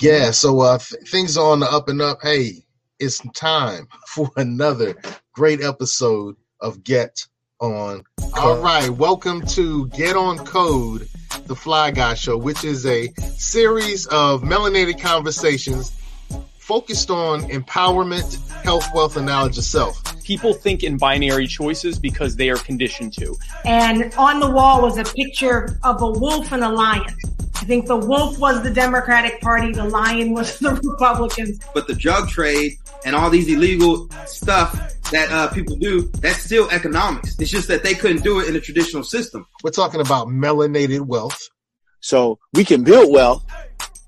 Yeah, so uh, th- things are on the up and up. Hey, it's time for another great episode of Get On. All right, welcome to Get On Code, the Fly Guy Show, which is a series of melanated conversations focused on empowerment, health, wealth, and knowledge of self. People think in binary choices because they are conditioned to. And on the wall was a picture of a wolf and a lion. I think the wolf was the Democratic Party, the lion was the Republicans. But the drug trade and all these illegal stuff that uh, people do, that's still economics. It's just that they couldn't do it in a traditional system. We're talking about melanated wealth. So we can build wealth,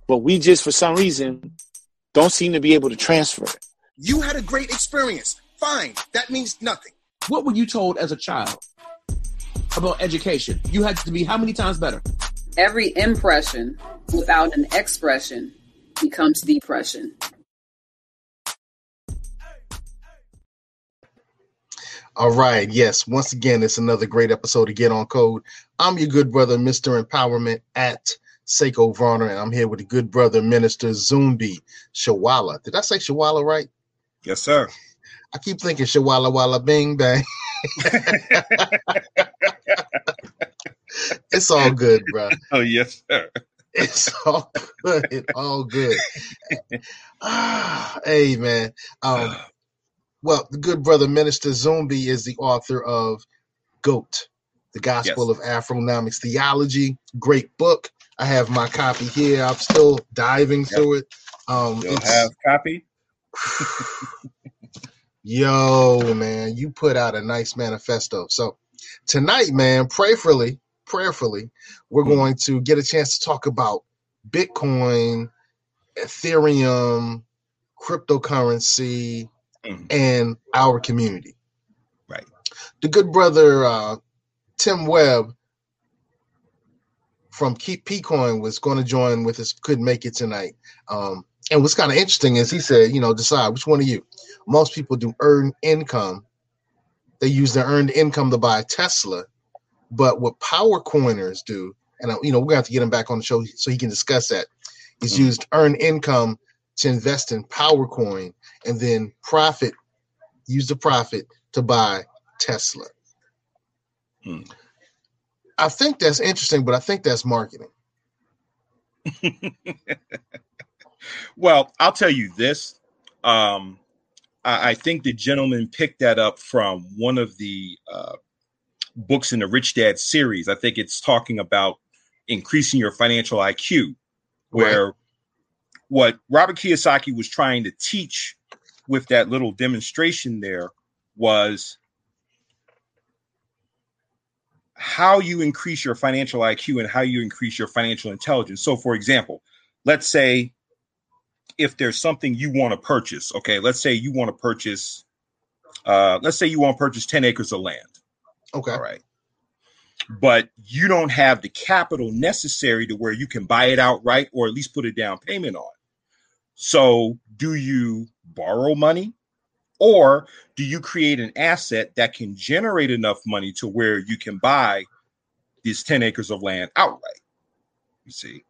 but we just, for some reason, don't seem to be able to transfer it. You had a great experience. Fine. That means nothing. What were you told as a child about education? You had to be how many times better? Every impression without an expression becomes depression. All right. Yes. Once again, it's another great episode of Get On Code. I'm your good brother, Mr. Empowerment at Seiko Varner, and I'm here with the good brother, Minister Zumbi Shawala. Did I say Shawala right? Yes, sir. I keep thinking Shawala Walla Bing Bang. it's all good, bro. Oh, yes, sir. It's all good. All good. ah, hey, man. Um, well, the good brother Minister Zumbi is the author of GOAT, the Gospel Yes. of Afronomics Theology. Great book. I have my copy here. I'm still diving through it. Um, You'll have copy. Yo, man, you put out a nice manifesto. So tonight, man, prayerfully, prayerfully, we're Mm-hmm. going to get a chance to talk about Bitcoin, Ethereum, cryptocurrency, Mhm. and our community. Right. The good brother uh, Tim Webb from Keep Pcoin was going to join with us, couldn't make it tonight. Um, and what's kind of interesting is he said, you know, decide which one of you. Most people do earn income. They use their earned income to buy a Tesla. But what power coiners do, and you know, we're gonna have to get him back on the show so he can discuss that, is Mhm. used earned income to invest in power coin and then profit, use the profit to buy Tesla. Hmm. I think that's interesting, but I think that's marketing. Well, I'll tell you this. Um, I, I think the gentleman picked that up from one of the uh, books in the Rich Dad series. I think it's talking about increasing your financial IQ, where what Robert Kiyosaki was trying to teach with that little demonstration there was how you increase your financial IQ and how you increase your financial intelligence. So, for example, let's say if there's something you want to purchase, okay, let's say you want to purchase, uh, let's say you want to purchase 10 acres of land, Okay. all right, but you don't have the capital necessary to where you can buy it outright or at least put a down payment on. So, do you borrow money or do you create an asset that can generate enough money to where you can buy these 10 acres of land outright? You see.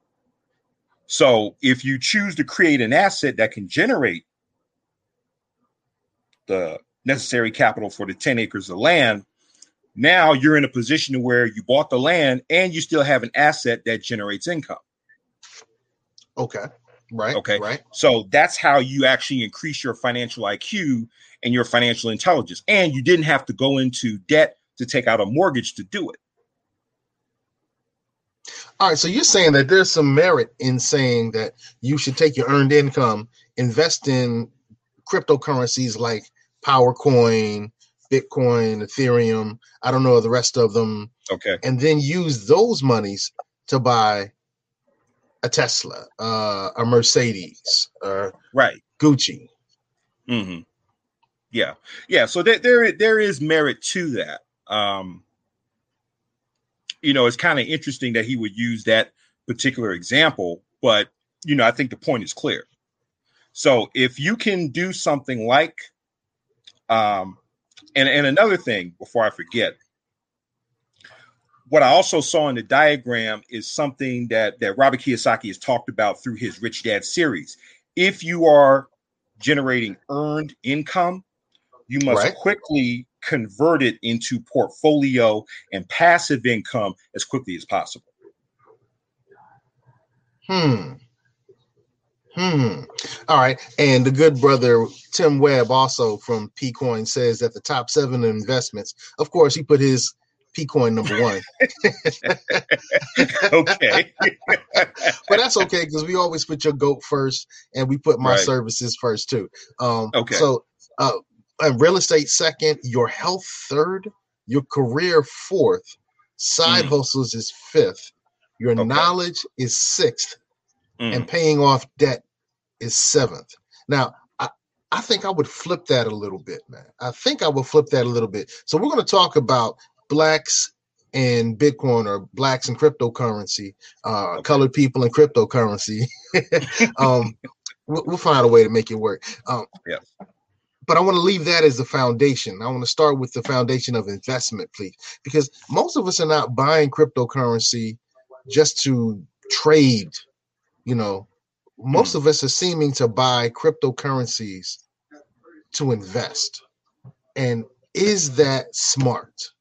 So if you choose to create an asset that can generate the necessary capital for the 10 acres of land, now you're in a position where you bought the land and you still have an asset that generates income. Okay. Right. Okay. Right. So that's how you actually increase your financial IQ and your financial intelligence. And you didn't have to go into debt to take out a mortgage to do it. All right. So you're saying that there's some merit in saying that you should take your earned income, invest in cryptocurrencies like PowerCoin, Bitcoin, Ethereum. I don't know the rest of them, Okay. and then use those monies to buy a Tesla, uh, a Mercedes, or Right. Gucci. hmm Yeah, yeah. So there, there, there is merit to that. Um, you know, it's kind of interesting that he would use that particular example, but you know, I think the point is clear. So if you can do something like, um, and and another thing before I forget, what I also saw in the diagram is something that that Robert Kiyosaki has talked about through his Rich Dad series. If you are generating earned income, you must Right. quickly convert it into portfolio and passive income as quickly as possible. Hmm. Hmm. All right. And the good brother Tim Webb, also from Pcoin, says that the top seven investments. Of course, he put his Pcoin number one, okay. but that's okay because we always put your goat first, and we put my Right. services first too. Um, Okay. So, uh, real estate second, your health third, your career fourth, side Mm. hustles is fifth, your Okay. knowledge is sixth, Mm. and paying off debt is seventh. Now, I, I think I would flip that a little bit, man. I think I would flip that a little bit. So we're going to talk about blacks and Bitcoin or blacks and cryptocurrency, uh, Okay. colored people and cryptocurrency. um, we'll, we'll find a way to make it work. Um, Yes. but I want to leave that as the foundation. I want to start with the foundation of investment, please, because most of us are not buying cryptocurrency just to trade. You know, most hmm. of us are seeming to buy cryptocurrencies to invest. And is that smart?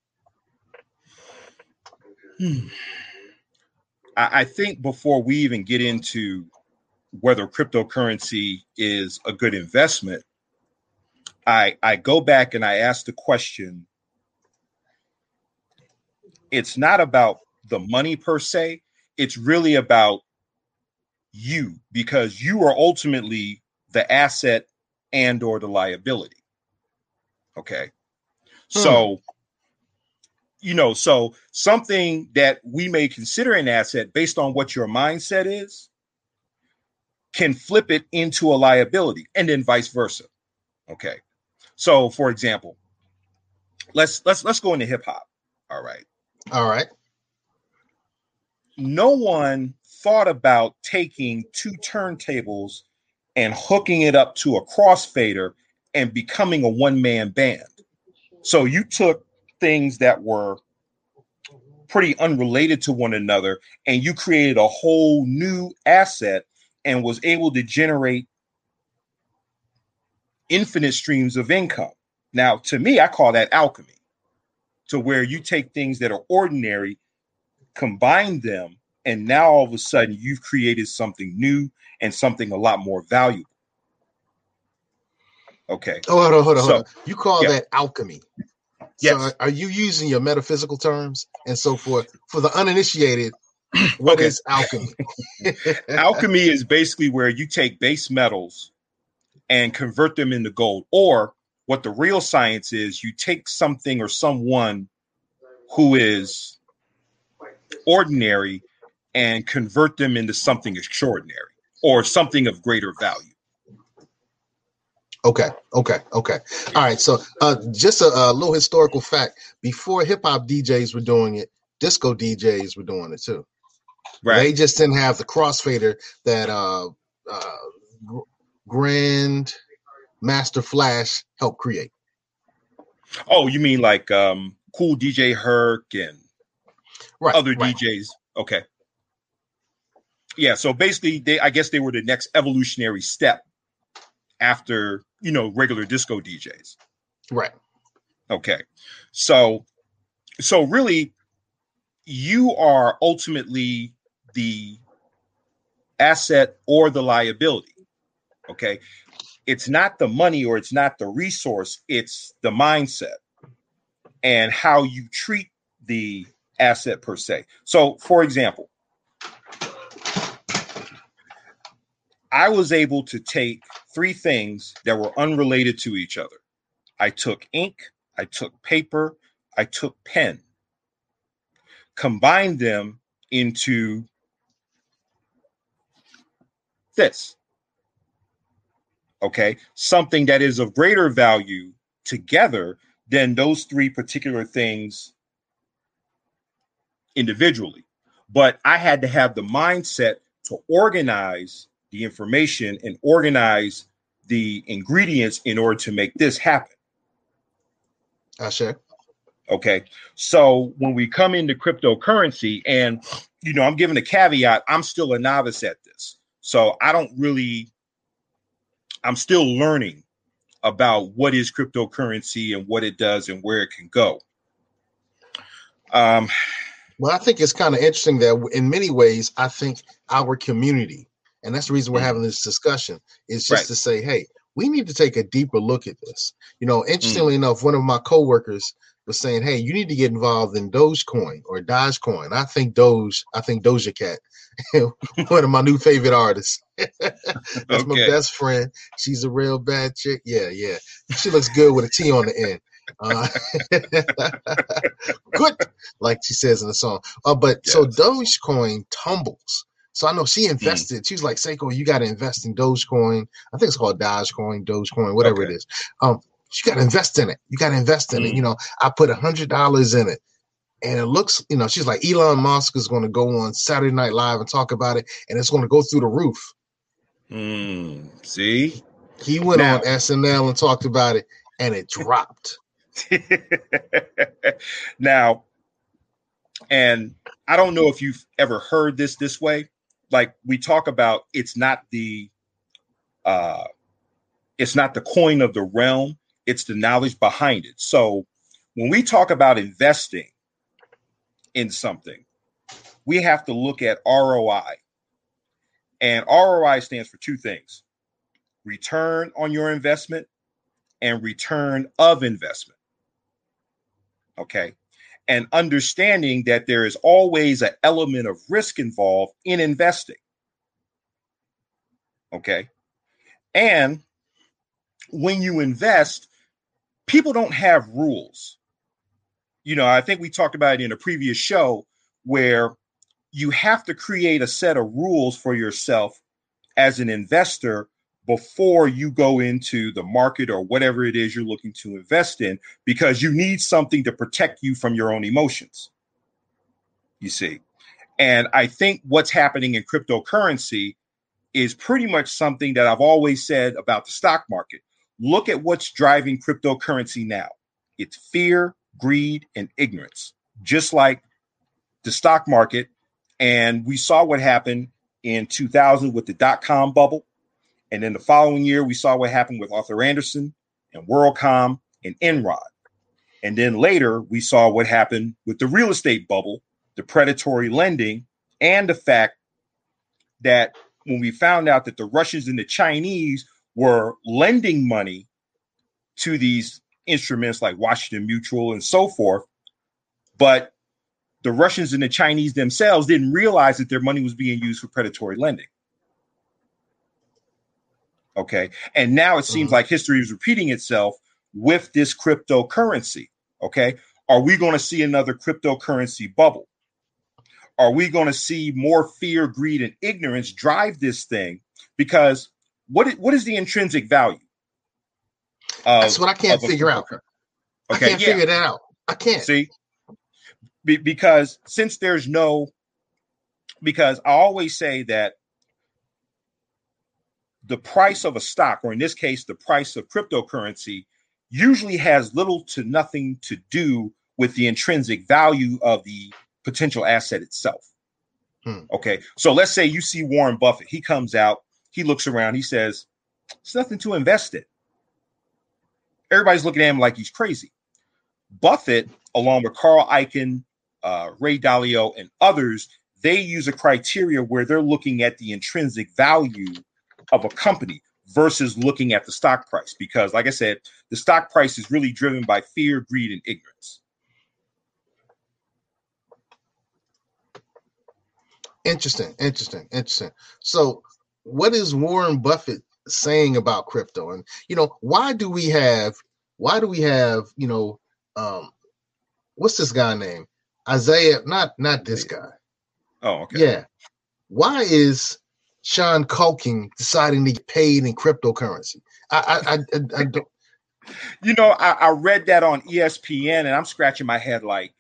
Hmm. I, I think before we even get into whether cryptocurrency is a good investment, I I go back and I ask the question. It's not about the money per se. It's really about you because you are ultimately the asset and or the liability. Okay. Hmm. So you know, so something that we may consider an asset based on what your mindset is can flip it into a liability and then vice versa. Okay. So for example, let's let's let's go into hip hop. All right. All right. No one thought about taking two turntables and hooking it up to a crossfader and becoming a one man band. So you took things that were pretty unrelated to one another and you created a whole new asset and was able to generate infinite streams of income. Now, to me, I call that alchemy, to where you take things that are ordinary, combine them, and now all of a sudden you've created something new and something a lot more valuable. Okay. Oh, hold on, hold on, So- hold on. You call yeah. that alchemy. Yes. So are, you using your metaphysical terms and so forth? For the uninitiated, what is Okay. alchemy? alchemy is basically where you take base metals and convert them into gold or what the real science is you take something or someone who is ordinary and convert them into something extraordinary or something of greater value Okay, okay, okay. All right. So, uh, just a, a little historical fact: before hip hop DJs were doing it, disco DJs were doing it too. Right. They just didn't have the crossfader that uh, uh, Grand Master Flash helped create. oh you mean like um Kool DJ Herc and Right. other right. djs okay yeah so basically they i guess they were the next evolutionary step after you know regular disco djs Right. Okay. So so really you are ultimately the asset or the liability. Okay? It's not the money or it's not the resource, it's the mindset and how you treat the asset per se. So for example, I was able to take three things that were unrelated to each other. I took ink, I took paper, I took pen, combined them into this. Okay, something that is of greater value together than those three particular things individually. But I had to have the mindset to organize the information and organize the ingredients in order to make this happen. Ashe. Okay. So when we come into cryptocurrency, and you know, I'm giving a caveat, I'm still a novice at this. So I don't really, I'm still learning about what is cryptocurrency and what it does and where it can go. Um, Well, I think it's kind of interesting that in many ways, I think our community, and that's the reason we're Mm. having this discussion, is just Right. to say, hey, we need to take a deeper look at this. You know, Mm. interestingly enough, one of my coworkers was saying, hey, you need to get involved in Dogecoin or Dogecoin. I think Doge, I think Doja Cat, one of my new favorite artists. That's my best friend. She's a real bad chick. Yeah, yeah. She looks good with a T on the end. Uh, good, like she says in the song. Uh, but so Dogecoin tumbles. So I know she Hmm. invested. She was like, Seiko, you got to invest in Dogecoin. I think it's called Dogecoin, Dogecoin, whatever it Okay. is. Um, you got to invest in it. You got to invest in it. Mm. You know, I put a hundred dollars in it. And it looks, you know, she's like Elon Musk is going to go on Saturday Night Live and talk about it, and it's going to go through the roof. mm, see, He went Now- on SNL and talked about it, and it dropped. now, and I don't know if you've ever heard this this way. Like we talk about, it's not the, uh, it's not the coin of the realm. It's the knowledge behind it. So when we talk about investing in something, we have to look at ROI. And ROI stands for two things return on your investment and return of investment. Okay. And understanding that there is always an element of risk involved in investing. Okay. And when you invest, people don't have rules. You know, I think we talked about it in a previous show where you have to create a set of rules for yourself as an investor before you go into the market or whatever it is you're looking to invest in because you need something to protect you from your own emotions. You see. And I think what's happening in cryptocurrency is pretty much something that I've always said about the stock market. Look at what's driving cryptocurrency now it's fear, greed, and ignorance, just like the stock market. And we saw what happened in 2000 with the dot com bubble. And then the following year, we saw what happened with Arthur Andersen and WorldCom and Enron. And then later, we saw what happened with the real estate bubble, the predatory lending, and the fact that when we found out that the Russians and the Chinese were lending money to these instruments like Washington Mutual and so forth, but the Russians and the Chinese themselves didn't realize that their money was being used for predatory lending. Okay. And now it seems Mhm. like history is repeating itself with this cryptocurrency. Okay. Are we going to see another cryptocurrency bubble? Are we going to see more fear, greed, and ignorance drive this thing? Because what is, what is the intrinsic value? of- That's what I can't figure out. cryptocurrency? I Okay, can't yeah. figure that out. I can't. See, Be- because since there's no, because I always say that the price of a stock, or in this case, the price of cryptocurrency, usually has little to nothing to do with the intrinsic value of the potential asset itself. Hmm. Okay, so let's say you see Warren Buffett, he comes out, he looks around, he says, It's nothing to invest in. Everybody's looking at him like he's crazy. Buffett, along with Carl Icahn, uh, Ray Dalio, and others, they use a criteria where they're looking at the intrinsic value of a company versus looking at the stock price. Because, like I said, the stock price is really driven by fear, greed, and ignorance. Interesting, interesting, interesting. So, what is Warren Buffett saying about crypto? And you know, why do we have why do we have, you know, um what's this guy name? Isaiah, not not this guy. Oh, okay. Yeah. Why is Sean Culkin deciding to get paid in cryptocurrency? I I I, I, don't You know, I, I read that on ESPN and I'm scratching my head like,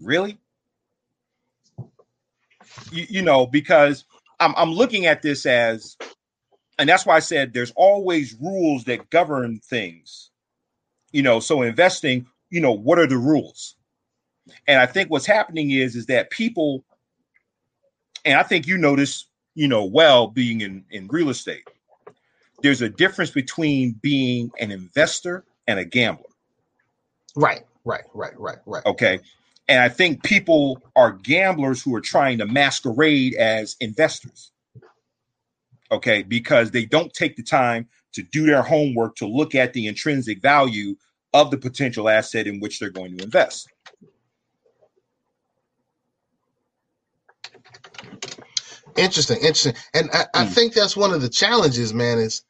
really? You, you know, because I'm, I'm looking at this as, and that's why I said there's always rules that govern things. You know, so investing you know, what are the rules? And I think what's happening is is that people, and I think you notice, you know, well being in in real estate, there's a difference between being an investor and a gambler. Right, right, right, right, right. Okay. And I think people are gamblers who are trying to masquerade as investors. Okay. Because they don't take the time to do their homework to look at the intrinsic value of the potential asset in which they're going to invest. Interesting, interesting. And I, I Hmm. think that's one of the challenges, man, is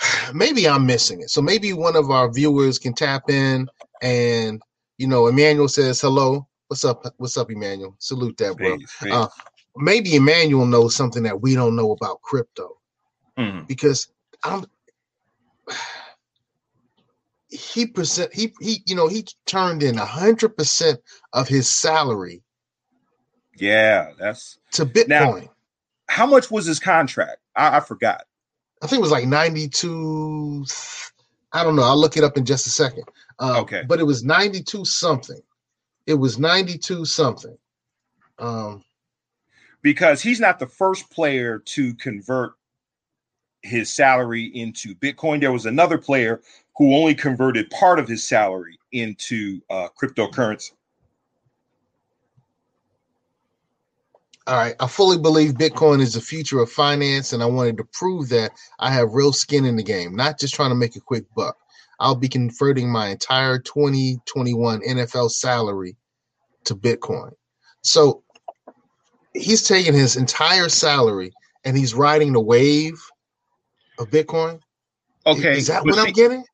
maybe I'm missing it. So maybe one of our viewers can tap in and you know, Emmanuel says hello. What's up? What's up, Emmanuel? Salute that, bro. Uh, maybe Emmanuel knows something that we don't know about crypto Mhm. because I'm he present he he you know he turned in a hundred percent of his salary Yeah, that's to Bitcoin. Now- how much was his contract? I, I forgot. I think it was like 92. I don't know. I'll look it up in just a second. Uh, Okay. But it was 92 something. It was 92 something. Um, because he's not the first player to convert his salary into Bitcoin. There was another player who only converted part of his salary into uh, cryptocurrency. All right. I fully believe Bitcoin is the future of finance, and I wanted to prove that I have real skin in the game, not just trying to make a quick buck. I'll be converting my entire 2021 NFL salary to Bitcoin. So he's taking his entire salary and he's riding the wave of Bitcoin. Okay, Is that what see- I'm getting?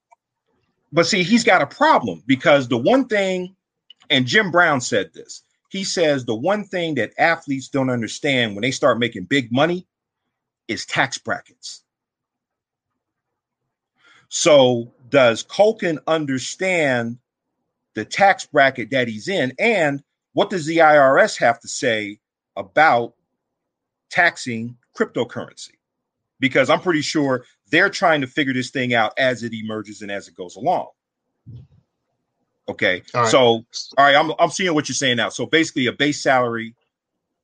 But see, he's got a problem because the one thing, and Jim Brown said this. He says the one thing that athletes don't understand when they start making big money is tax brackets. So, does Culkin understand the tax bracket that he's in? And what does the IRS have to say about taxing cryptocurrency? Because I'm pretty sure they're trying to figure this thing out as it emerges and as it goes along. Okay. All right. So, all right, I'm I'm seeing what you're saying now. So basically a base salary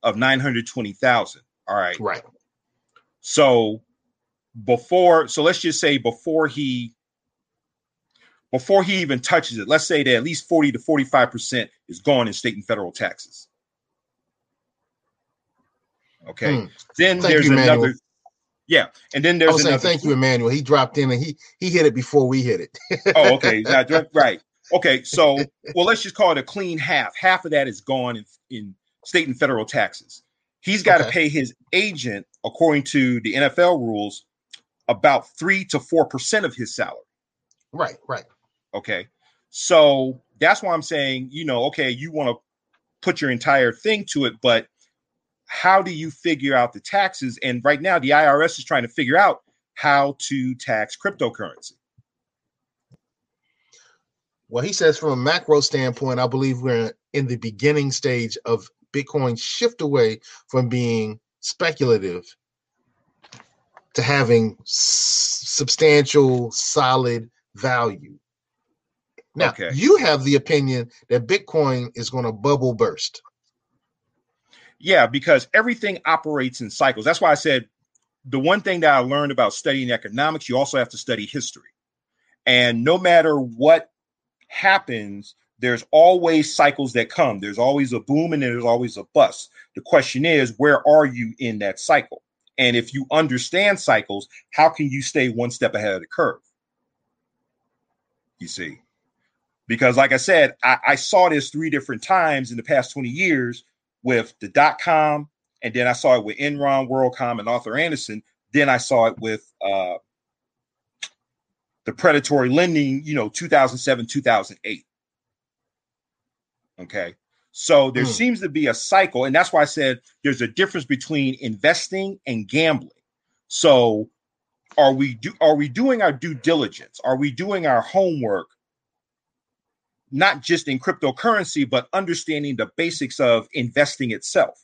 of 920,000. All right. Right. So before, so let's just say before he before he even touches it, let's say that at least 40 to 45% is gone in state and federal taxes. Okay. Hmm. Then Thank there's you, another. Yeah. And then there's. I was saying thank you, Emmanuel. He dropped in and he he hit it before we hit it. oh, okay. Right. Okay. So, well, let's just call it a clean half. Half of that is gone in, in state and federal taxes. He's got to Okay. pay his agent, according to the NFL rules, about three to four percent of his salary. Right, right. Okay. So that's why I'm saying, you know, okay, you want to put your entire thing to it, but how do you figure out the taxes? And right now, the IRS is trying to figure out how to tax cryptocurrency. Well, he says from a macro standpoint, I believe we're in the beginning stage of Bitcoin shift away from being speculative to having s- substantial, solid value. Now, Okay. you have the opinion that Bitcoin is going to bubble burst. Yeah, because everything operates in cycles. That's why I said the one thing that I learned about studying economics, you also have to study history. And no matter what happens, there's always cycles that come. There's always a boom and there's always a bust. The question is, where are you in that cycle? And if you understand cycles, how can you stay one step ahead of the curve? You see, because like I said, I, I saw this three different times in the past 20 years with the dot com, and then I saw it with Enron, WorldCom, and Arthur Andersen. Then I saw it with uh, the predatory lending, you know, 2007, 2008. Okay. So there Hmm. seems to be a cycle, and that's why I said there's a difference between investing and gambling. So are we do are we doing our due diligence? Are we doing our homework not just in cryptocurrency, but understanding the basics of investing itself.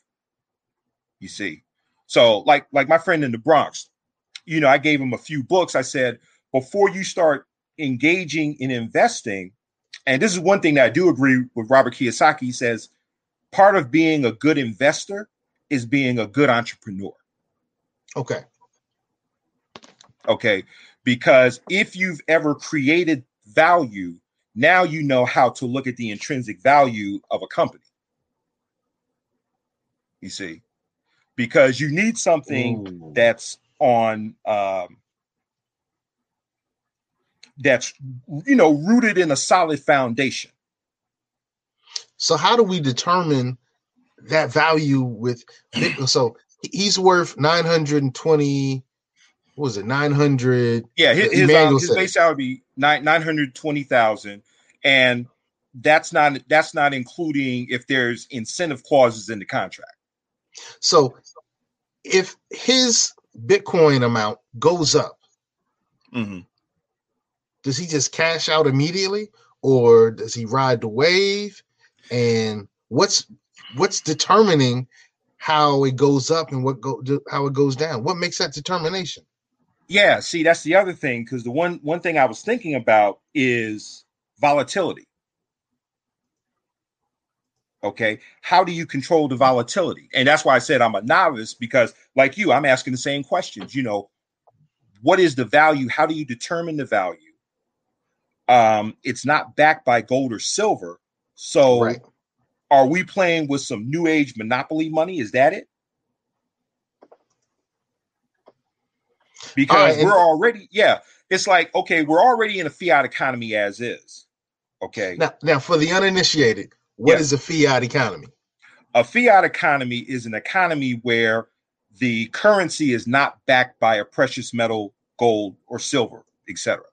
You see, so like like my friend in the Bronx, you know, I gave him a few books. I said before you start engaging in investing, and this is one thing that I do agree with Robert Kiyosaki. He says part of being a good investor is being a good entrepreneur. Okay. Okay. Because if you've ever created value, now you know how to look at the intrinsic value of a company. You see, because you need something Ooh. that's on um, that's you know rooted in a solid foundation. So how do we determine that value with so he's worth 920 what was it 900 Yeah, his, his, um, his base salary would be nine nine hundred twenty thousand, and that's not that's not including if there's incentive clauses in the contract. so if his bitcoin amount goes up Mm-hmm. Does he just cash out immediately or does he ride the wave and what's what's determining how it goes up and what go how it goes down what makes that determination Yeah, see, that's the other thing because the one one thing I was thinking about is volatility. Okay, how do you control the volatility? And that's why I said I'm a novice because, like you, I'm asking the same questions. You know, what is the value? How do you determine the value? Um, it's not backed by gold or silver, so right are we playing with some new age monopoly money? Is that it? Because and- we're already, yeah, it's like, okay, we're already in a fiat economy as is. Okay. now now for the uninitiated what Yeah. is a fiat economy A fiat economy is an economy where the currency is not backed by a precious metal, gold, or silver, etc.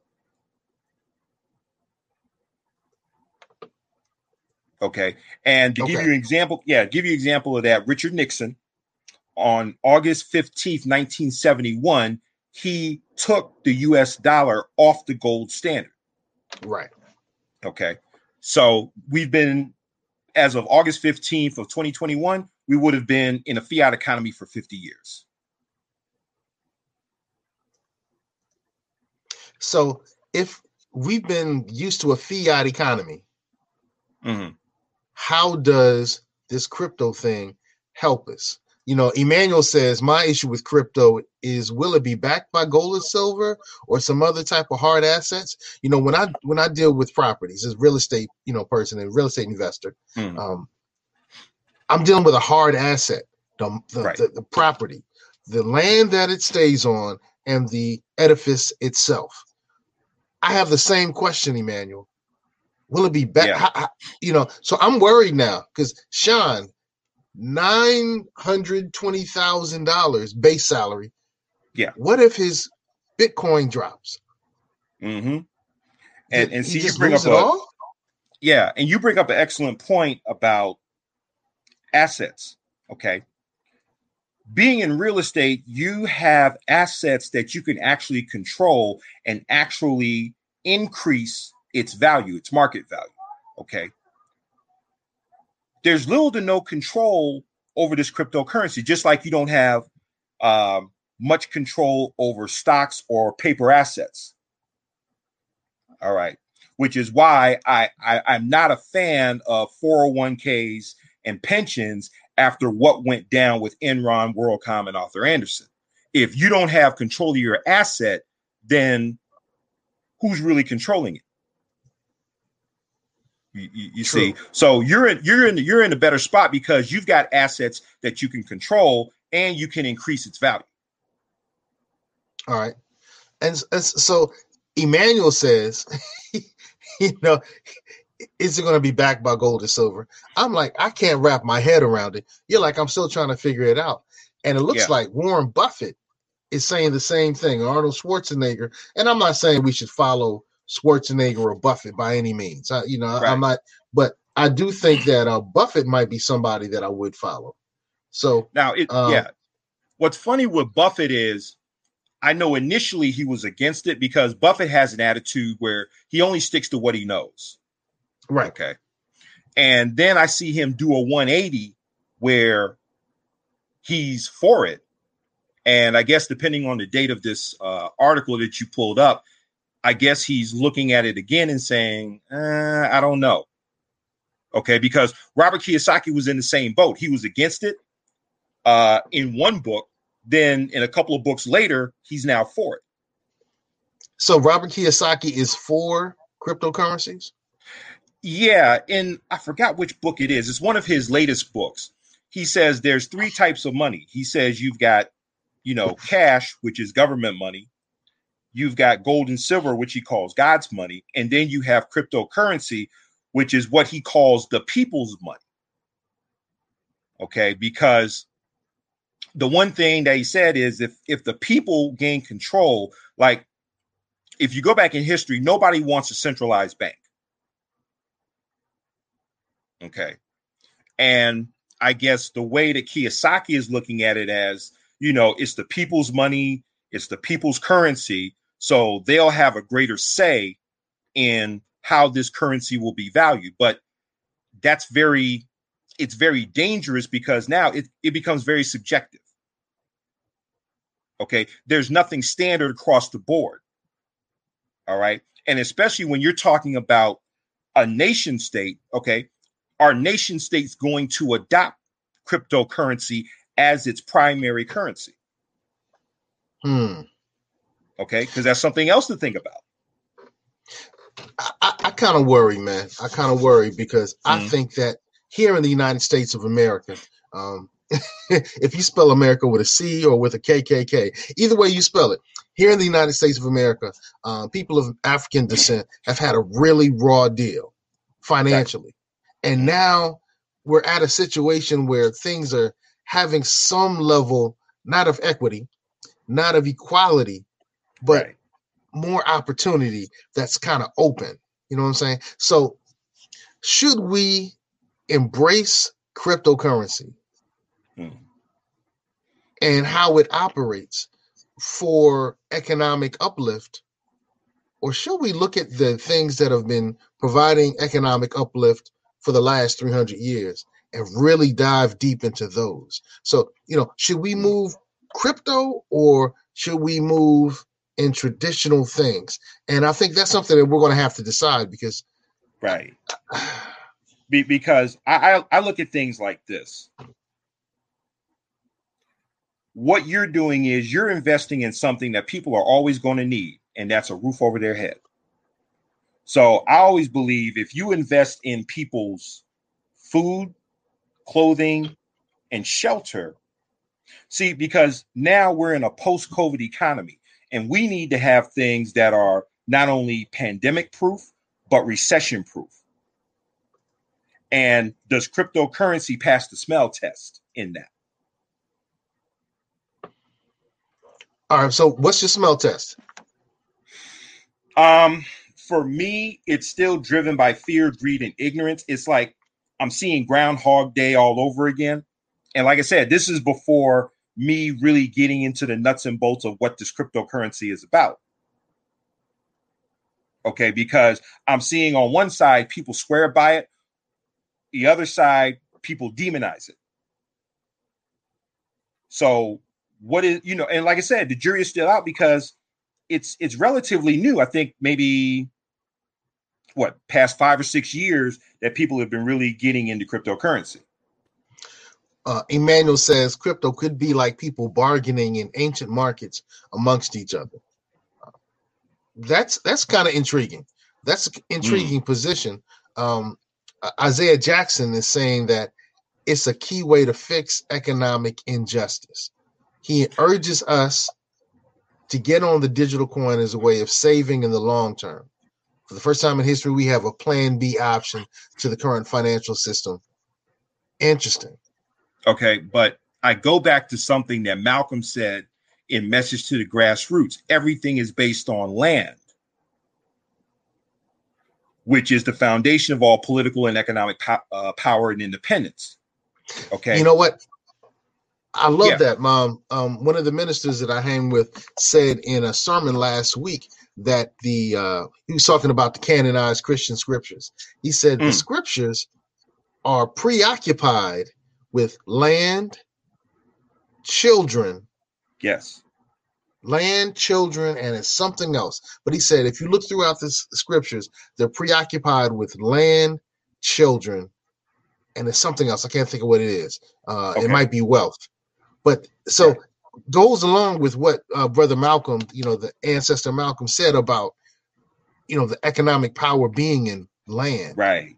Okay. And to give you an example, yeah, give you an example of that, Richard Nixon on August 15th, 1971, he took the US dollar off the gold standard. right Okay. So we've been, as of August 15th of 2021, we would have been in a fiat economy for 50 years. so if we've been used to a fiat economy Mhm. How does this crypto thing help us? You know, Emmanuel says my issue with crypto is will it be backed by gold and silver or some other type of hard assets? You know, when I when I deal with properties as real estate, you know, person and real estate investor, Mhm. um, I'm dealing with a hard asset, the the, Right. the the property, the land that it stays on, and the edifice itself. I have the same question, Emmanuel. Will it be back? Yeah. how- how- you know, so I'm worried now because Sean, nine hundred twenty thousand dollars base salary. Yeah. What if his Bitcoin drops? Mm Mhm. Did And and he see, you just bring up a yeah, and you bring up an excellent point about assets. Okay. Being in real estate, you have assets that you can actually control and actually increase its value, its market value. Okay. There's little to no control over this cryptocurrency, just like you don't have um, much control over stocks or paper assets. All right. Which is why I, I I'm not a fan of 401ks and pensions after what went down with Enron, WorldCom, and Arthur Andersen. If you don't have control of your asset, then who's really controlling it? You, you, you see, so you're in you're in you're in a better spot because you've got assets that you can control and you can increase its value. All right. And, and so Emmanuel says, you know, is it going to be backed by gold or silver? I'm like, I can't wrap my head around it. You're like, I'm still trying to figure it out. And it looks Yeah. like Warren Buffett is saying the same thing, Arnold Schwarzenegger. And I'm not saying we should follow Schwarzenegger or Buffett by any means. I, you know, Right. I'm not, but I do think that uh, Buffett might be somebody that I would follow. So, Now, it, Um, yeah, what's funny with Buffett is I know initially he was against it because Buffett has an attitude where he only sticks to what he knows. right. Okay. And then I see him do a 180 where he's for it. And I guess depending on the date of this uh, article that you pulled up, I guess he's looking at it again and saying, uh, I don't know. Okay, because Robert Kiyosaki was in the same boat. He was against it uh, in one book. Then in a couple of books later, he's now for it. So Robert Kiyosaki is for cryptocurrencies? Yeah, and I forgot which book it is. It's one of his latest books. He says there's three types of money. He says you've got, you know, cash, which is government money. You've got gold and silver, which he calls God's money, and then you have cryptocurrency, which is what he calls the people's money. Okay, because the one thing that he said is if if the people gain control, like if you go back in history, nobody wants a centralized bank. Okay. And I guess the way that Kiyosaki is looking at it as, you know, it's the people's money, it's the people's currency. So they'll have a greater say in how this currency will be valued. But that's very, it's very dangerous because now it, it becomes very subjective. Okay. There's nothing standard across the board. All right. And especially when you're talking about a nation state, okay, are nation states going to adopt cryptocurrency as its primary currency? Hmm. Okay, because that's something else to think about. I, I kind of worry, man. I kind of worry because I Mhm. think that here in the United States of America, um, if you spell America with a C or with a KKK, either way you spell it, here in the United States of America, uh, people of African descent have had a really raw deal financially. And now we're at a situation where things are having some level, not of equity, not of equality, but Right. more opportunity that's kind of open. You know what I'm saying? So, should we embrace cryptocurrency Hmm. and how it operates for economic uplift? Or should we look at the things that have been providing economic uplift for the last 300 years and really dive deep into those? So, you know, should we move crypto or should we move in traditional things? And I think that's something that we're going to have to decide because Right. Be, because I, I I look at things like this. What you're doing is you're investing in something that people are always going to need, and that's a roof over their head. So I always believe if you invest in people's food, clothing, and shelter, see, because now we're in a post COVID economy and we need to have things that are not only pandemic proof, but recession proof. And does cryptocurrency pass the smell test in that? all right, so what's your smell test? Um, for me, it's still driven by fear, greed, and ignorance. It's like I'm seeing Groundhog Day all over again. And like I said, this is before me really getting into the nuts and bolts of what this cryptocurrency is about. Okay, because I'm seeing on one side people swear by it, the other side people demonize it. So, what is you know, and like I said, the jury is still out because it's it's relatively new. I think maybe what past five or six years that people have been really getting into cryptocurrency. Uh, Emmanuel says crypto could be like people bargaining in ancient markets amongst each other. That's that's kind of intriguing. That's an intriguing position. Um, Isaiah Jackson is saying that it's a key way to fix economic injustice. He urges us to get on the digital coin as a way of saving in the long term. For the first time in history, we have a plan B option to the current financial system. Interesting. Okay, but I go back to something that Malcolm said in Message to the Grassroots. Everything is based on land, which is the foundation of all political and economic po- uh, power and independence. Okay, You know what? I love Yeah. that, Mom. Um, one of the ministers that I hang with said in a sermon last week that the uh, he was talking about the canonized Christian scriptures. He said the Mm. scriptures are preoccupied with land, children, yes, land, children, and it's something else. But he said, if you look throughout the scriptures, they're preoccupied with land, children, and it's something else. I can't think of what it is. Uh, Okay. It might be wealth. But so goes along with what uh, Brother Malcolm, you know, the ancestor Malcolm said about, you know, the economic power being in land. Right.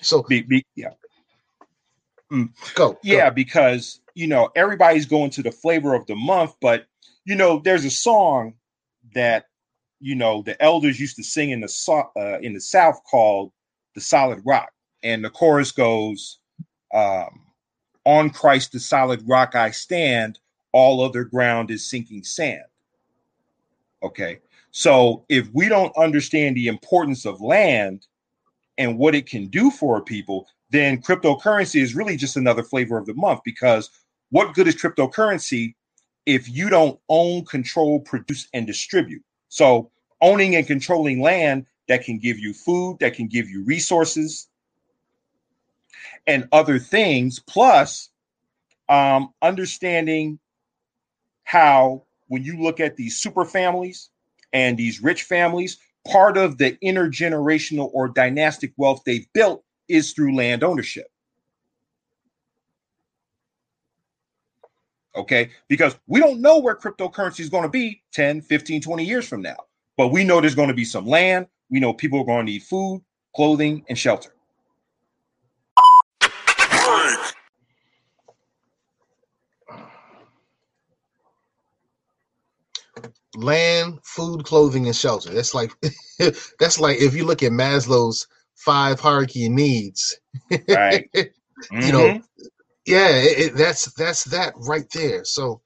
So Be, be, yeah. Go. go. Yeah, because you know everybody's going to the flavor of the month, but you know there's a song that you know the elders used to sing in the uh, in the South called "The Solid Rock," and the chorus goes, um, "On Christ the solid rock I stand; all other ground is sinking sand." Okay, so if we don't understand the importance of land and what it can do for people, then cryptocurrency is really just another flavor of the month because what good is cryptocurrency if you don't own, control, produce, and distribute? So, owning and controlling land that can give you food, that can give you resources, and other things, plus um, understanding how when you look at these super families and these rich families, part of the intergenerational or dynastic wealth they've built is through land ownership. Okay, because we don't know where cryptocurrency is going to be 10, 15, 20 years from now, but we know there's going to be some land. We know people are going to need food, clothing, and shelter. land, food, clothing, and shelter. That's like that's like if you look at Maslow's five hierarchy needs. Right. you know, yeah, it, it- that's that's that right there. So,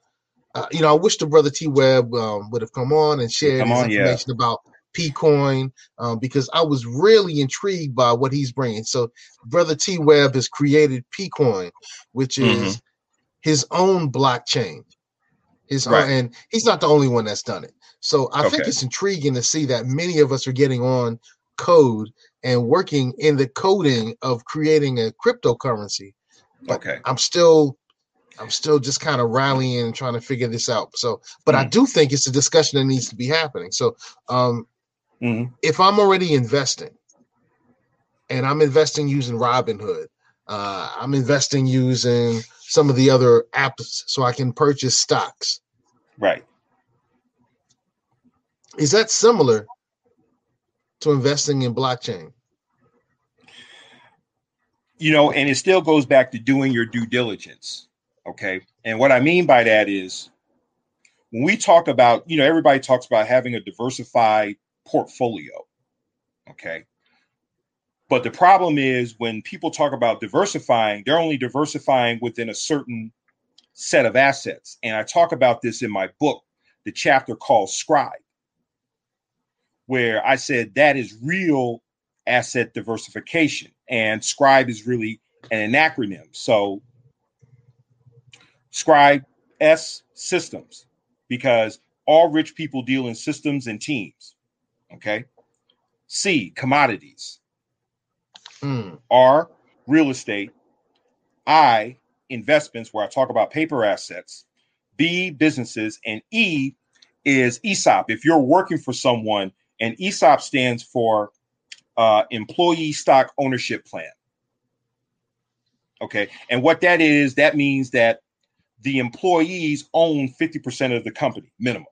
uh, you know, I wish the brother T Web um, would have come on and shared on, yeah. information about P Coin um, because I was really intrigued by what he's bringing. So, brother T Web has created P Coin, which is his own blockchain. His own, and he's not the only one that's done it. So I think it's intriguing to see that many of us are getting on code and working in the coding of creating a cryptocurrency. But Okay. I'm still I'm still just kind of rallying and trying to figure this out. So, but I Mm. do think it's a discussion that needs to be happening. So, um, Mhm. if I'm already investing and I'm investing using Robinhood, uh, I'm investing using some of the other apps so I can purchase stocks. Right. Is that similar to investing in blockchain? you know, and it still goes back to doing your due diligence. Okay. And what I mean by that is when we talk about, you know, everybody talks about having a diversified portfolio. Okay. But the problem is when people talk about diversifying, they're only diversifying within a certain set of assets. And I talk about this in my book, the chapter called Scribe, where I said that is real asset diversification. And Scribe is really an acronym. So Scribe S systems, because all rich people deal in systems and teams. Okay. C commodities. Hmm. R real estate. I investments, where I talk about paper assets. B businesses. And E is ESOP. If you're working for someone, and ESOP stands for uh, Employee Stock Ownership Plan. Okay. And what that is, that means that the employees own 50% of the company minimum.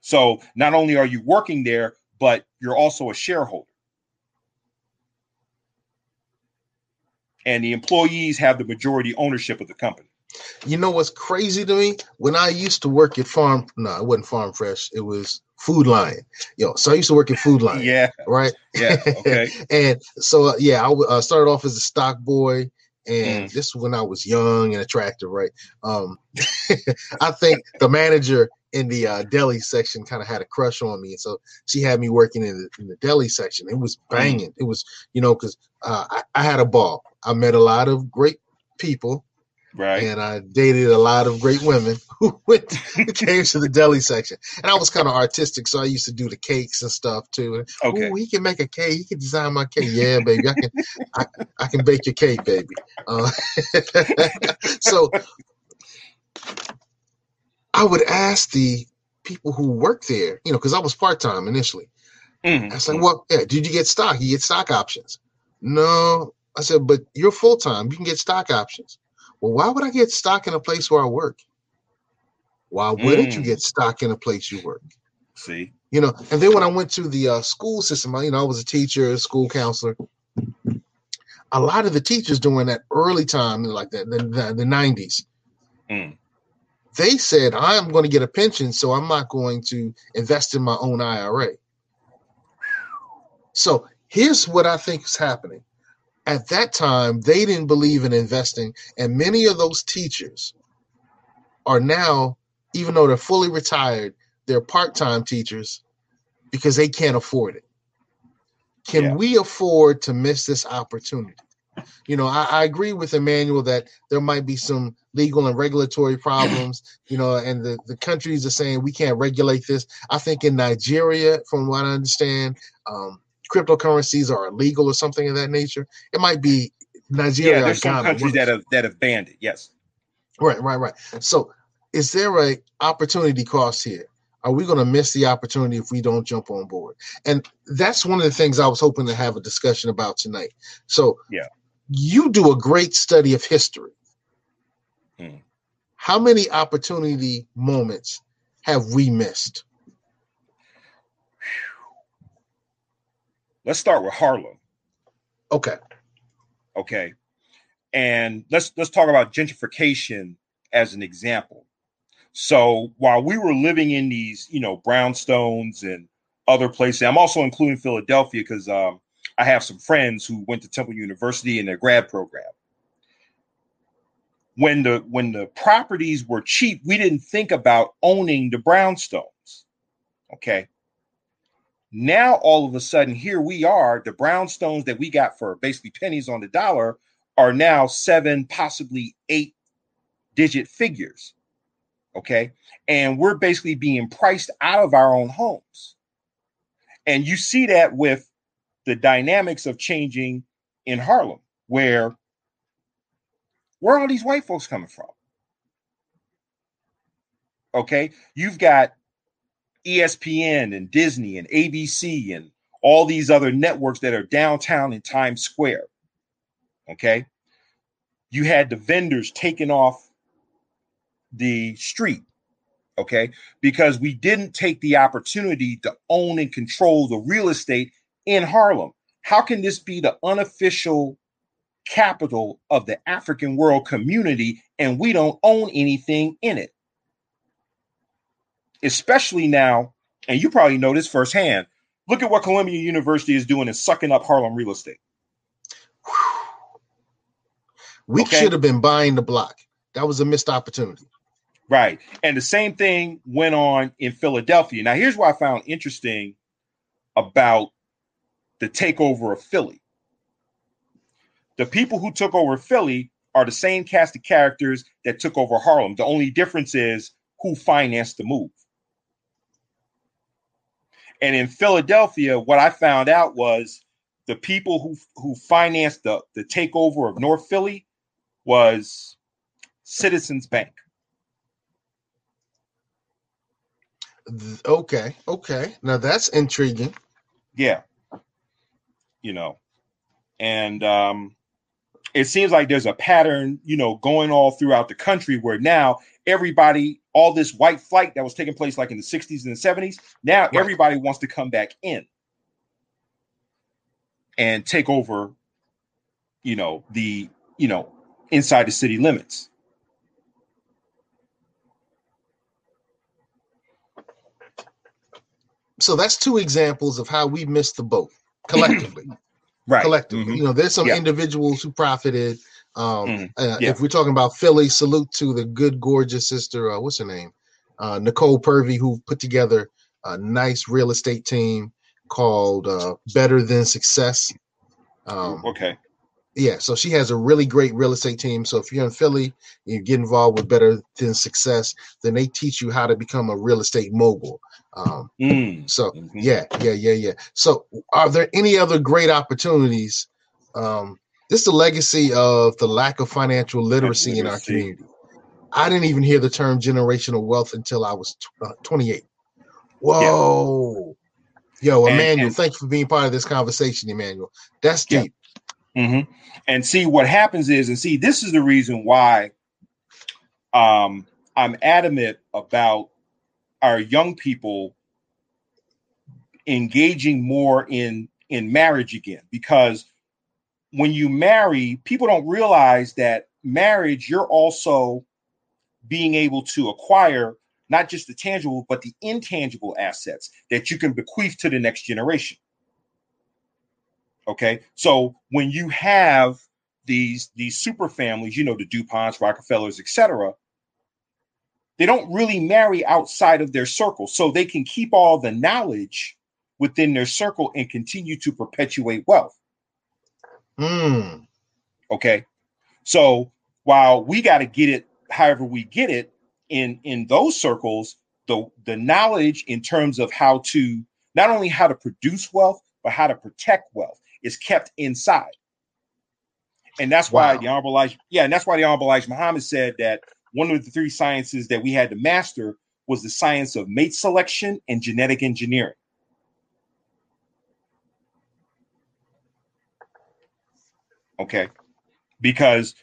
So not only are you working there, but you're also a shareholder. And the employees have the majority ownership of the company. You know what's crazy to me? When I used to work at Farm, no, it wasn't Farm Fresh. It was Food Lion. Yo, so I used to work at Food Lion. Yeah. Right. Yeah. Okay. and so uh, yeah, I w- uh, started off as a stock boy, Mm. and this is when I was young and attractive, right? Um, I think the manager in the uh, deli section kind of had a crush on me, and so she had me working in the, in the deli section. It was Mm. banging. It was you know because uh, I, I had a ball. I met a lot of great people, Right. and I dated a lot of great women who went came to the deli section. And I was kind of artistic, so I used to do the cakes and stuff too. And, Okay. "Ooh, he can make a cake. He can design my cake. Yeah, baby, I can. I, I can bake your cake, baby. Uh, so I would ask the people who work there, you know, because I was part time initially. Mhm. I was like, well, yeah, did you get stock? You get stock options? No. I said, but you're full time. You can get stock options. Well, why would I get stock in a place where I work? Why wouldn't you Mm. get stock in a place you work? See, You know, and then when I went to the uh, school system, I- you know, I was a teacher, a school counselor. A lot of the teachers during that early time, like that, the, the, the 90s, Mm. they said, I'm going to get a pension, so I'm not going to invest in my own IRA. So here's what I think is happening. At that time, they didn't believe in investing, and many of those teachers are now, even though they're fully retired, they're part-time teachers because they can't afford it. Can Yeah. we afford to miss this opportunity? You know, I, I agree with Emmanuel that there might be some legal and regulatory problems, you know, and the, the countries are saying we can't regulate this. I think in Nigeria, from what I understand, um, cryptocurrencies are illegal or something of that nature. It might be Nigeria yeah, there's some Ghana. countries that have that have banned it. Yes. Right, right, right. So, is there a opportunity cost here? Are we going to miss the opportunity if we don't jump on board? And that's one of the things I was hoping to have a discussion about tonight. So, Yeah. you do a great study of history. Hmm. How many opportunity moments have we missed? Let's start with Harlem. Okay, Okay. And let's let's talk about gentrification as an example. So while we were living in these, you know, brownstones and other places, I'm also including Philadelphia because um, I have some friends who went to Temple University in their grad program. When the when the properties were cheap, we didn't think about owning the brownstones. Okay. Now all of a sudden, here we are, the brownstones that we got for basically pennies on the dollar are now seven, possibly eight digit figures. Okay. And we're basically being priced out of our own homes. And you see that with the dynamics of changing in Harlem, where where are all these white folks coming from? Okay. You've got ESPN and Disney and ABC and all these other networks that are downtown in Times Square. Okay. You had the vendors taking off the street. Okay. Because we didn't take the opportunity to own and control the real estate in Harlem. How can this be the unofficial capital of the African world community and we don't own anything in it? Especially now, and you probably know this firsthand. Look at what Columbia University is doing and sucking up Harlem real estate. we Okay. should have been buying the block. That was a missed opportunity. Right. And the same thing went on in Philadelphia. Now, here's what I found interesting about the takeover of Philly. The people who took over Philly are the same cast of characters that took over Harlem. The only difference is who financed the move. And in Philadelphia, what I found out was the people who who financed the, the takeover of North Philly was Citizens Bank. Okay, okay. Now that's intriguing. yeah you know and um it seems like there's a pattern you know going all throughout the country where now everybody all this white flight that was taking place like in the 60s and the 70s now Right. everybody wants to come back in and take over you know the you know inside the city limits So that's two examples of how we missed the boat collectively. right collectively. Mhm. You know, there's some Yeah. individuals who profited. Um, Mhm. uh, If we're talking about Philly, salute to the good, gorgeous sister. Uh, what's her name? Uh, Nicole Purvey, who put together a nice real estate team called uh, Better Than Success. Um, okay yeah, so she has a really great real estate team. So if you're in Philly, you get involved with Better Than Success, then they teach you how to become a real estate mogul. Um, Mm. so Mhm. yeah, yeah, yeah, yeah. So are there any other great opportunities? Um, this is the legacy of the lack of financial literacy in our community. I didn't even hear the term generational wealth until I was uh, 28. Whoa. Yo, Emmanuel, and- thank you for being part of this conversation, Emmanuel. That's Yeah. deep. hmm And see what happens is, and see, this is the reason why um, I'm adamant about our young people engaging more in in marriage again, because when you marry, people don't realize that marriage, you're also being able to acquire not just the tangible, but the intangible assets that you can bequeath to the next generation. Okay. So when you have these these super families, you know, the DuPonts, Rockefellers, etc., they don't really marry outside of their circle. So they can keep all the knowledge within their circle and continue to perpetuate wealth. Mm. Okay. So while we got to get it however we get it in in those circles, the the knowledge in terms of how to not only how to produce wealth, but how to protect wealth is kept inside. And that's why Wow. the Honorable Elijah, yeah, and that's why the Honorable Elijah Muhammad said that one of the three sciences that we had to master was the science of mate selection and genetic engineering. Okay. Because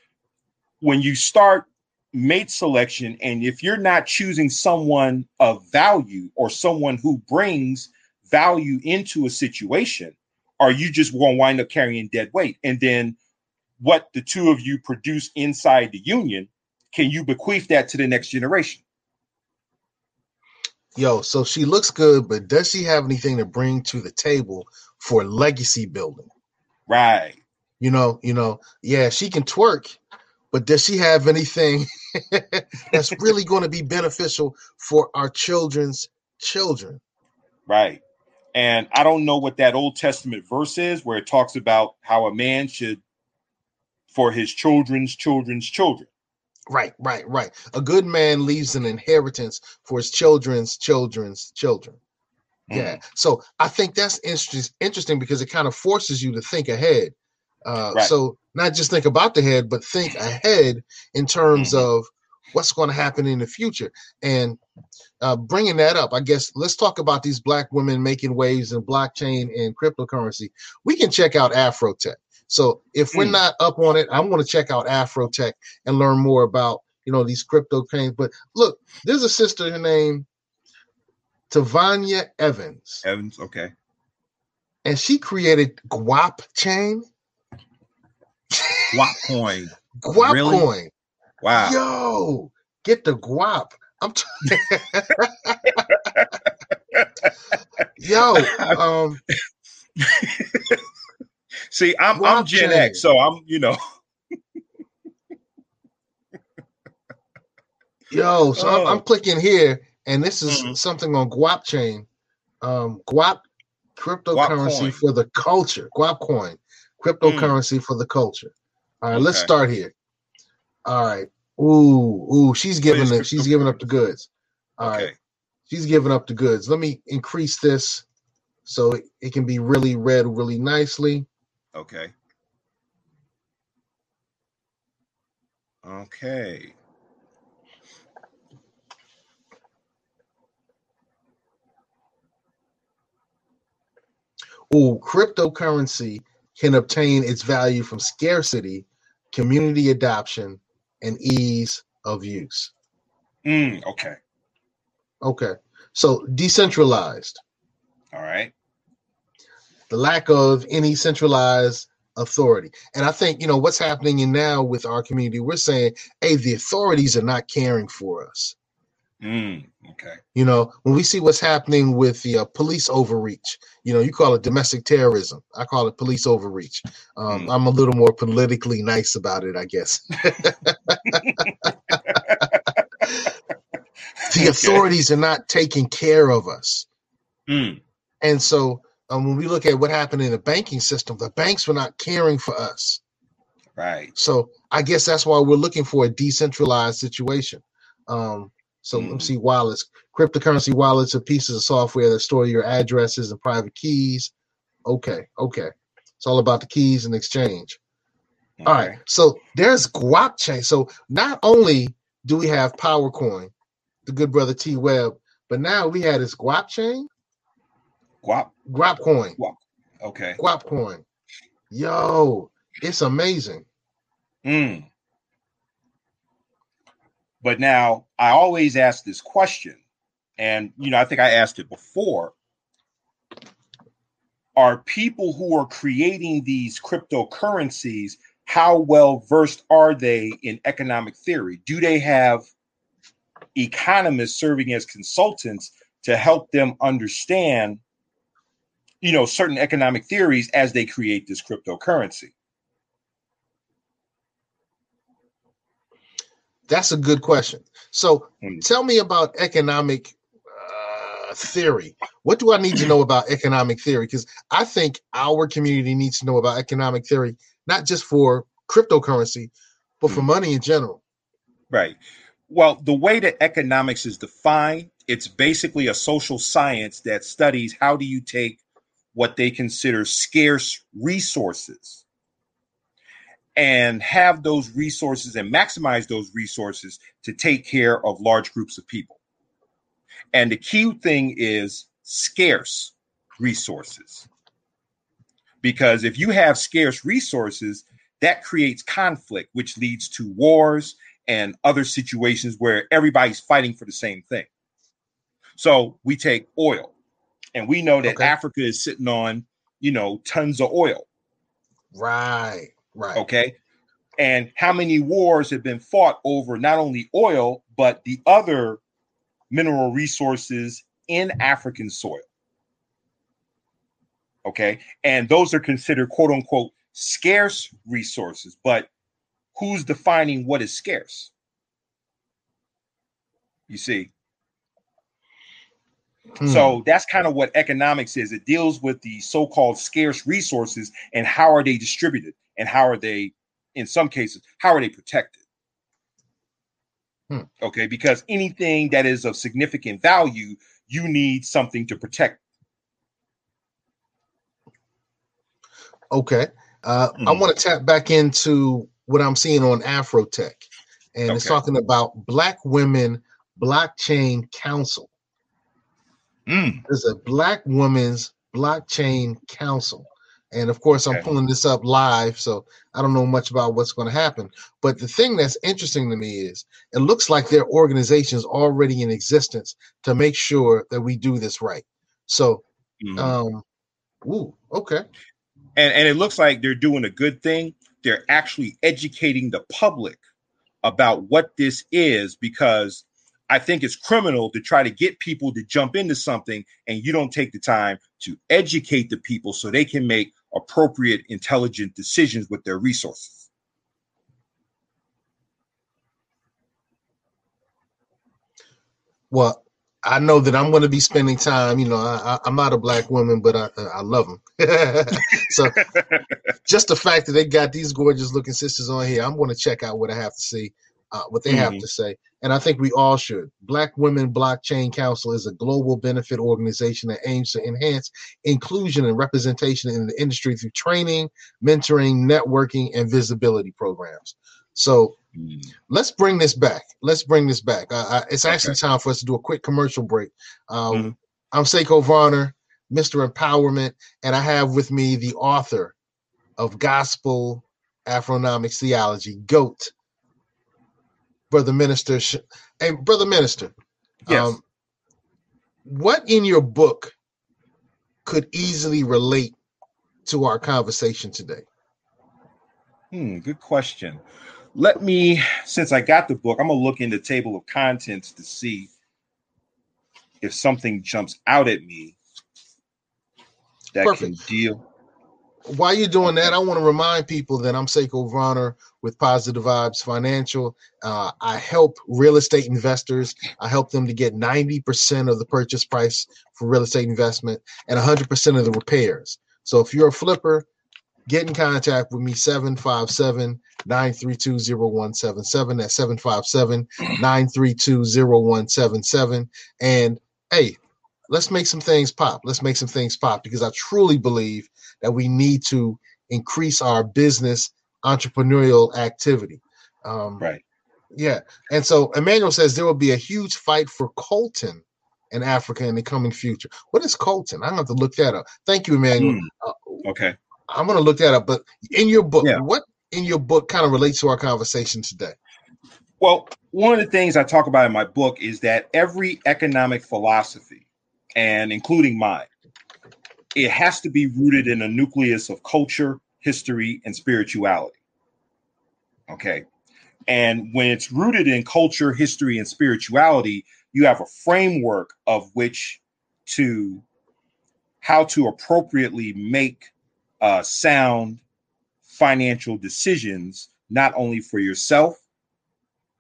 when you start mate selection, and if you're not choosing someone of value or someone who brings value into a situation, are you just going to wind up carrying dead weight? And then what the two of you produce inside the union, can you bequeath that to the next generation? Yo, so she looks good, but does she have anything to bring to the table for legacy building? Right. You know, you know, yeah, she can twerk, but does she have anything that's really going to be beneficial for our children's children? Right. And I don't know what that Old Testament verse is where it talks about how a man should for his children's children's children. Right, right, right. A good man leaves an inheritance for his children's children's children. Yeah. Mm. So I think that's interest, interesting because it kind of forces you to think ahead. Uh, Right. So not just think about the head, but think ahead in terms of what's going to happen in the future. And uh, bringing that up, I guess let's talk about these black women making waves in blockchain and cryptocurrency. We can check out Afrotech. So if we're Mm. not up on it, I'm going to check out Afrotech and learn more about you know these crypto chains. But look, there's a sister her name Tavonia Evans, Evans, okay. and she created Guap Chain. Guap coin. Guap Really? coin. Wow. Yo, get the guap. I'm t- Yo, um, See, I'm I'm Gen. X, so I'm, you know, yo, so I'm, I'm Oh. clicking here, and this is Mhm. something on Guap Chain. Um, Guap cryptocurrency coin. for the culture. Guap coin, cryptocurrency for the culture. All right, let's start here. All right. Ooh, ooh, she's giving it. She's giving up the goods. All right. okay. she's giving up the goods. Let me increase this so it, it can be really read really nicely. Okay. Okay. Ooh, cryptocurrency can obtain its value from scarcity, community adoption, and ease of use. Mm, okay. Okay. So decentralized, All right. the lack of any centralized authority. And I think, you know, what's happening in now with our community, we're saying, hey, the authorities are not caring for us. Mm, okay. You know, when we see what's happening with the uh, police overreach, you know, you call it domestic terrorism. I call it police overreach. Um, Mm. I'm a little more politically nice about it, I guess. the Okay. authorities are not taking care of us. Mm, And so um, when we look at what happened in the banking system, the banks were not caring for us. right. So I guess that's why we're looking for a decentralized situation. Um, so let me Mm. see wallets, cryptocurrency wallets are pieces of software that store your addresses and private keys. Okay, okay. It's all about the keys and exchange. All right. So there's guap chain. So not only do we have PowerCoin, the good brother T Web, but now we had this Guap chain, Guap. Guap coin, Guap. Okay. Guap coin. Yo, it's amazing. Mm. But now I always ask this question, and you know, I think I asked it before. Are people who are creating these cryptocurrencies, how well versed are they in economic theory? Do they have economists serving as consultants to help them understand, you know, certain economic theories as they create this cryptocurrency? That's a good question. So Hmm. tell me about economic uh, theory. What do I need to know about economic theory? Because I think our community needs to know about economic theory, not just for cryptocurrency, but for money in general. Right. Well, the way that economics is defined, it's basically a social science that studies how do you take what they consider scarce resources and have those resources and maximize those resources to take care of large groups of people. And the key thing is scarce resources. Because if you have scarce resources, that creates conflict, which leads to wars and other situations where everybody's fighting for the same thing. So we take oil, and we know that Okay. Africa is sitting on, you know, tons of oil. Right, right. Okay. And how many wars have been fought over not only oil, but the other mineral resources in African soil? Okay. And those are considered quote unquote scarce resources. But who's defining what is scarce? You see? Hmm. So that's kind of what economics is. It deals with the so-called scarce resources and how are they distributed and how are they, in some cases, how are they protected? Hmm. Okay, because anything that is of significant value, you need something to protect. Okay. Uh, I Mhm. want to tap back into what I'm seeing on Afrotech, and it's talking about Black Women Blockchain Council. Mm, There's a Black Women's Blockchain Council. And of course, I'm pulling this up live, so I don't know much about what's going to happen. But the thing that's interesting to me is it looks like there are organizations already in existence to make sure that we do this right. So, mhm. um, ooh, okay. and and it looks like they're doing a good thing. They're actually educating the public about what this is because I think it's criminal to try to get people to jump into something and you don't take the time to educate the people so they can make appropriate, intelligent decisions with their resources. Well, I know that I'm going to be spending time. You know, I, I'm not a black woman, but I, I love them. so, just the fact that they got these gorgeous looking sisters on here, I'm going to check out what I have to see, uh, what they have Mhm. to say, and I think we all should. Black Women Blockchain Council is a global benefit organization that aims to enhance inclusion and representation in the industry through training, mentoring, networking, and visibility programs. So, let's bring this back. Let's bring this back. Uh, it's actually time for us to do a quick commercial break. Um, Mhm. I'm Seiko Varner, Mr. Empowerment, and I have with me the author of Gospel Afronomics Theology, GOAT, Brother Minister. Hey, Brother Minister, Yes. um, what in your book could easily relate to our conversation today? Hmm, good question. Let me, since I got the book, I'm gonna look in the table of contents to see if something jumps out at me that Perfect. can deal. While you're doing that, I want to remind people that I'm Seiko Varner with Positive Vibes Financial. Uh, I help real estate investors. I help them to get 90% of the purchase price for real estate investment and 100% of the repairs. So if you're a flipper, get in contact with me 757 932 0177. That's 757 932 0177. And hey, let's make some things pop. Let's make some things pop because I truly believe that we need to increase our business entrepreneurial activity. Um, Right. Yeah. And so Emmanuel says there will be a huge fight for Colton in Africa in the coming future. What is Colton? I'm gonna have to look that up. Thank you, Emmanuel. Uh, Okay. I'm gonna look that up. But in your book, Yeah. what in your book kind of relates to our conversation today? Well, one of the things I talk about in my book is that every economic philosophy, and including mine, it has to be rooted in a nucleus of culture, history, and spirituality. Okay. And when it's rooted in culture, history, and spirituality, you have a framework of which to how to appropriately make uh, sound financial decisions, not only for yourself.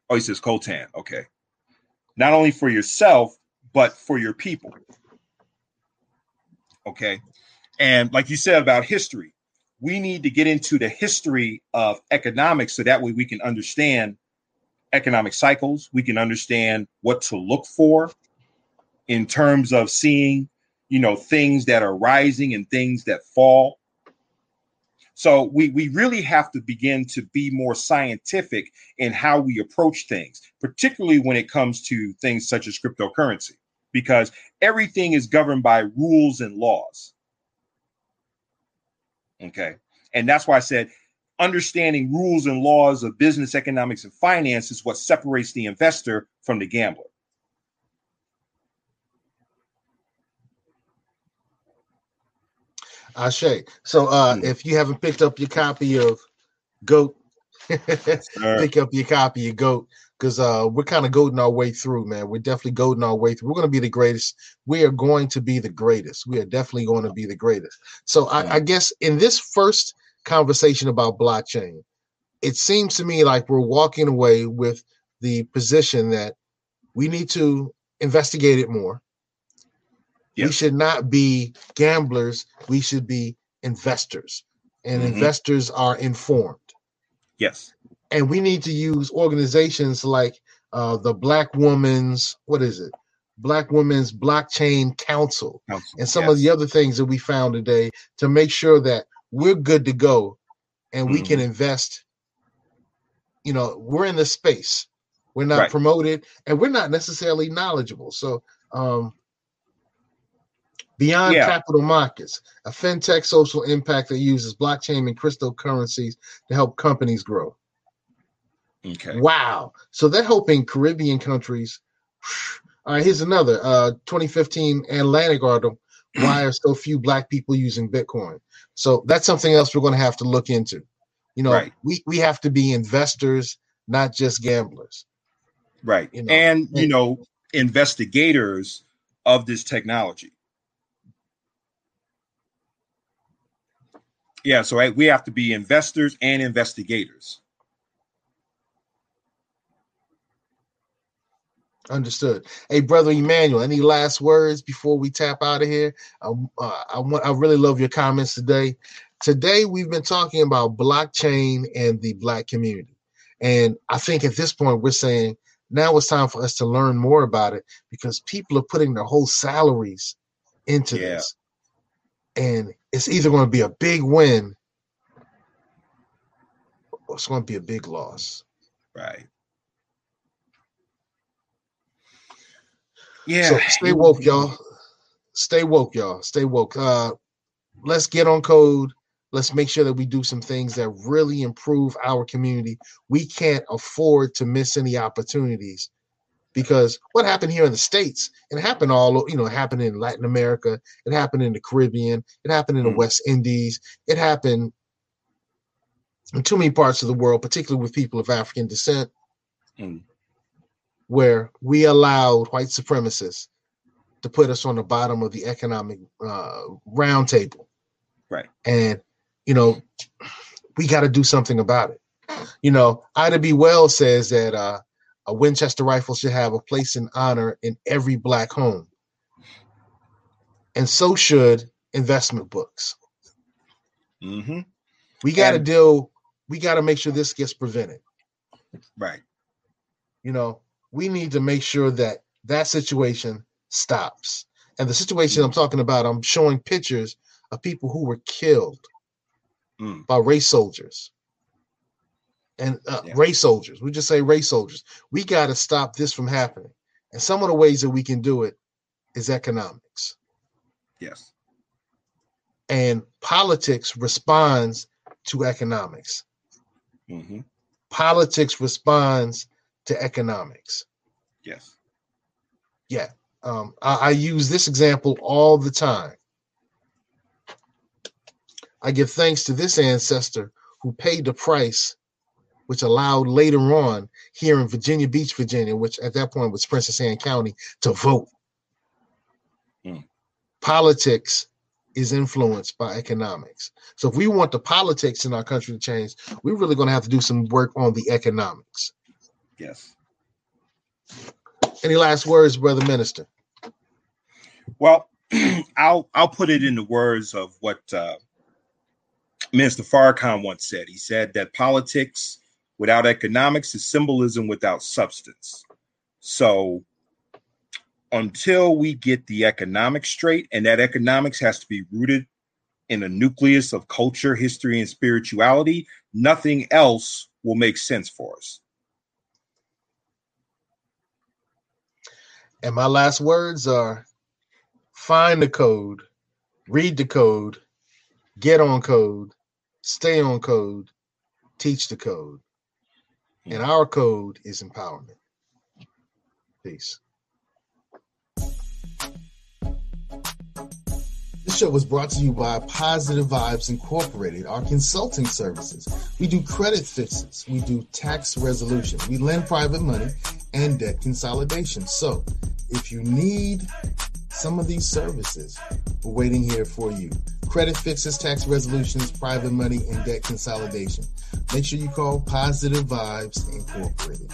Oh, he says Coltan. Okay. Not only for yourself, but for your people. Okay. And like you said about history, we need to get into the history of economics so that way we can understand economic cycles. We can understand what to look for in terms of seeing, you know, things that are rising and things that fall. So we we really have to begin to be more scientific in how we approach things, particularly when it comes to things such as cryptocurrency, because everything is governed by rules and laws. Okay. And that's why I said understanding rules and laws of business, economics, and finance is what separates the investor from the gambler. Ashe. So uh Hmm. if you haven't picked up your copy of Goat. Pick up your copy of Goat because uh we're kind of goading our way through, man. We're definitely goading our way through. We're gonna be the greatest. We are going to be the greatest. We are definitely going to be the greatest. So I, I guess in this first conversation about blockchain, it seems to me like we're walking away with the position that we need to investigate it more. We should not be gamblers. We should be investors. And Mhm. investors are informed. Yes. And we need to use organizations like uh, the Black Woman's, what is it? Black Women's Blockchain Council Council. and some of the other things that we found today to make sure that we're good to go and we can invest. You know, we're in the space. We're not Right. promoted and we're not necessarily knowledgeable. So, um, beyond Yeah. capital markets, a fintech social impact that uses blockchain and cryptocurrencies to help companies grow. Okay. Wow. So they're helping Caribbean countries. All right, here's another uh 2015 Atlantic article. Why are so few black people using Bitcoin? So that's something else we're going to have to look into. You know, Right. we, we have to be investors, not just gamblers. Right. You know, and you know, investigators of this technology. Yeah, so right, we have to be investors and investigators. Understood. Hey, brother Emmanuel, any last words before we tap out of here? I, uh, I want. I really love your comments today. Today we've been talking about blockchain and the black community, and I think at this point we're saying now it's time for us to learn more about it because people are putting their whole salaries into Yeah. this, and it's either going to be a big win or it's going to be a big loss. Right. Yeah. So stay woke, y'all. Stay woke, y'all. Stay woke. Uh, let's get on code. Let's make sure that we do some things that really improve our community. We can't afford to miss any opportunities because what happened here in the states, it happened all, you know, it happened in Latin America, it happened in the Caribbean, it happened in the Mm. West Indies, it happened in too many parts of the world, particularly with people of African descent Mm. where we allowed white supremacists to put us on the bottom of the economic uh, round table. Right. And, you know, we got to do something about it. You know, Ida B. Wells says that uh, a Winchester rifle should have a place in honor in every black home. And so should investment books. hmm We got to deal, we got to make sure this gets prevented. Right. you know, we need to make sure that that situation stops. And the situation I'm talking about, I'm showing pictures of people who were killed Mm. by race soldiers. And uh, race soldiers. We just say race soldiers. We got to stop this from happening. And some of the ways that we can do it is economics. Yes. And politics responds to economics. hmm Politics responds to economics. Yes. Yeah. Um, I, I use this example all the time. I give thanks to this ancestor who paid the price, which allowed later on here in Virginia Beach, Virginia, which at that point was Princess Anne County, to vote. Mm. Politics is influenced by economics. So if we want the politics in our country to change, we're really going to have to do some work on the economics. Yes. Any last words, brother minister? Well, I'll I'll put it in the words of what uh, Minister Farrakhan once said. He said that politics without economics is symbolism without substance. So until we get the economics straight, and that economics has to be rooted in a nucleus of culture, history, and spirituality, nothing else will make sense for us. And my last words are find the code, read the code, get on code, stay on code, teach the code. And our code is empowerment. Peace. This show was brought to you by Positive Vibes Incorporated, our consulting services. We do credit fixes, we do tax resolution, we lend private money and debt consolidation. So if you need some of these services, we're waiting here for you. Credit fixes, tax resolutions, private money, and debt consolidation. Make sure you call Positive Vibes Incorporated.